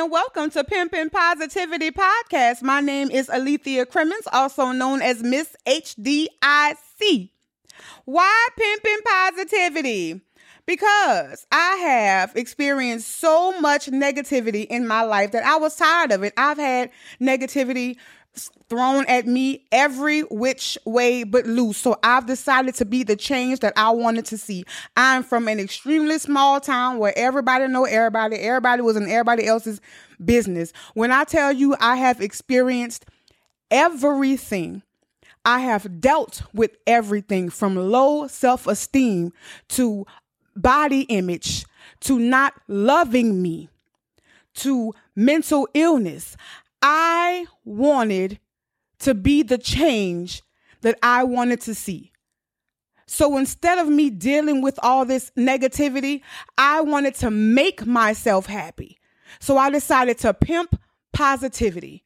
and welcome to Pimpin' Positivity Podcast. My name is Alethea Crimmins, also known as Miss HDIC. Why Pimpin' Positivity? Because I have experienced so much negativity in my life that I was tired of it. I've had negativity thrown at me every which way but loose. So I've decided to be the change that I wanted to see. I'm from an extremely small town where everybody know everybody. Everybody was in everybody else's business. When I tell you I have experienced everything, I have dealt with everything from low self-esteem to body image to not loving me to mental illness. I wanted to be the change that I wanted to see. So instead of me dealing with all this negativity, I wanted to make myself happy. So I decided to pimp positivity,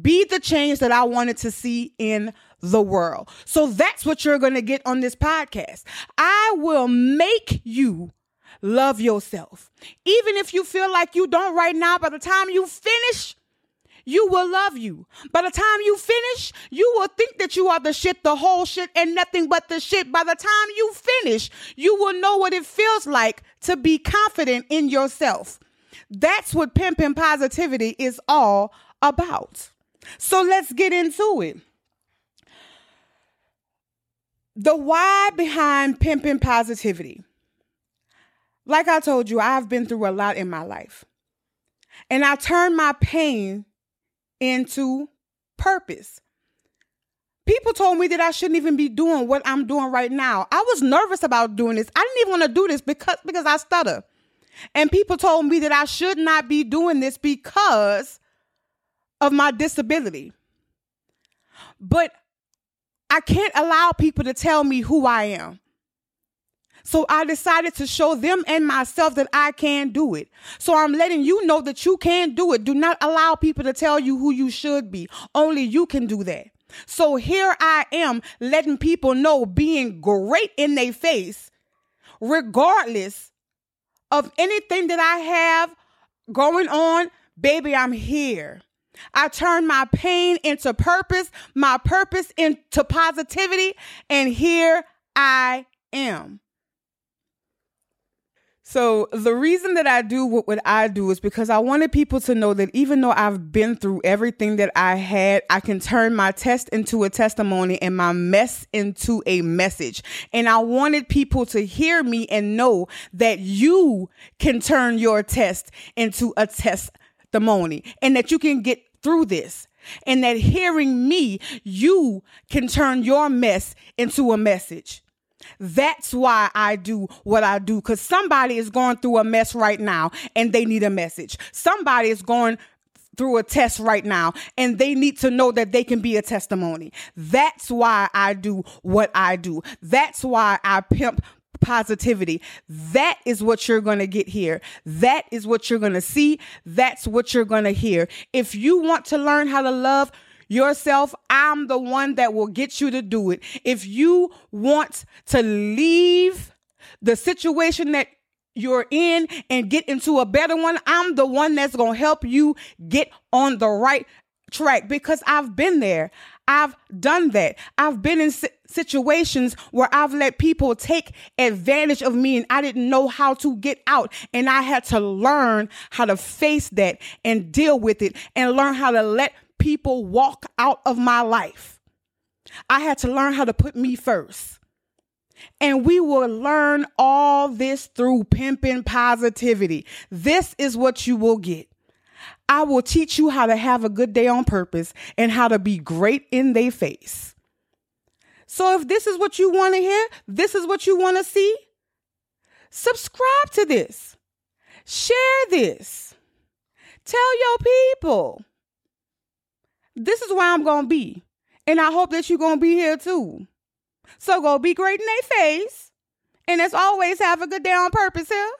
be the change that I wanted to see in the world. So that's what you're going to get on this podcast. I will make you love yourself. Even if you feel like you don't right now, by the time you finish, you will love you. By the time you finish, you will think that you are the shit, the whole shit, and nothing but the shit. By the time you finish, you will know what it feels like to be confident in yourself. That's what pimping positivity is all about. So let's get into it. The why behind pimping positivity. Like I told you, I've been through a lot in my life. And I turned my pain into purpose. People told me that I shouldn't even be doing what I'm doing right now. I was nervous about doing this. I didn't even want to do this because because I stutter. And people told me that I should not be doing this because of my disability. But I can't allow people to tell me who I am. So I decided to show them and myself that I can do it. So I'm letting you know that you can do it. Do not allow people to tell you who you should be. Only you can do that. So here I am letting people know being great in their face, regardless of anything that I have going on. Baby, I'm here. I turn my pain into purpose, my purpose into positivity, and here I am. So the reason that I do what, what I do is because I wanted people to know that even though I've been through everything that I had, I can turn my test into a testimony and my mess into a message. And I wanted people to hear me and know that you can turn your test into a testimony and that you can get through this. And that hearing me, you can turn your mess into a message. That's why I do what I do because somebody is going through a mess right now and they need a message. Somebody is going through a test right now and they need to know that they can be a testimony. That's why I do what I do. That's why I pimp positivity. That is what you're going to get here. That is what you're going to see. That's what you're going to hear. If you want to learn how to love, yourself, I'm the one that will get you to do it. If you want to leave the situation that you're in and get into a better one, I'm the one that's going to help you get on the right track because I've been there. I've done that. I've been in situations where I've let people take advantage of me and I didn't know how to get out. And I had to learn how to face that and deal with it and learn how to let people walk out of my life. I had to learn how to put me first. And we will learn all this through pimping positivity. This is what you will get. I will teach you how to have a good day on purpose and how to be great in their face. So if this is what you want to hear, this is what you want to see, subscribe to this. Share this. Tell your people this is where I'm to be. And I hope that you're to be here too. So go be great in their face. And as always, have a good day on purpose here.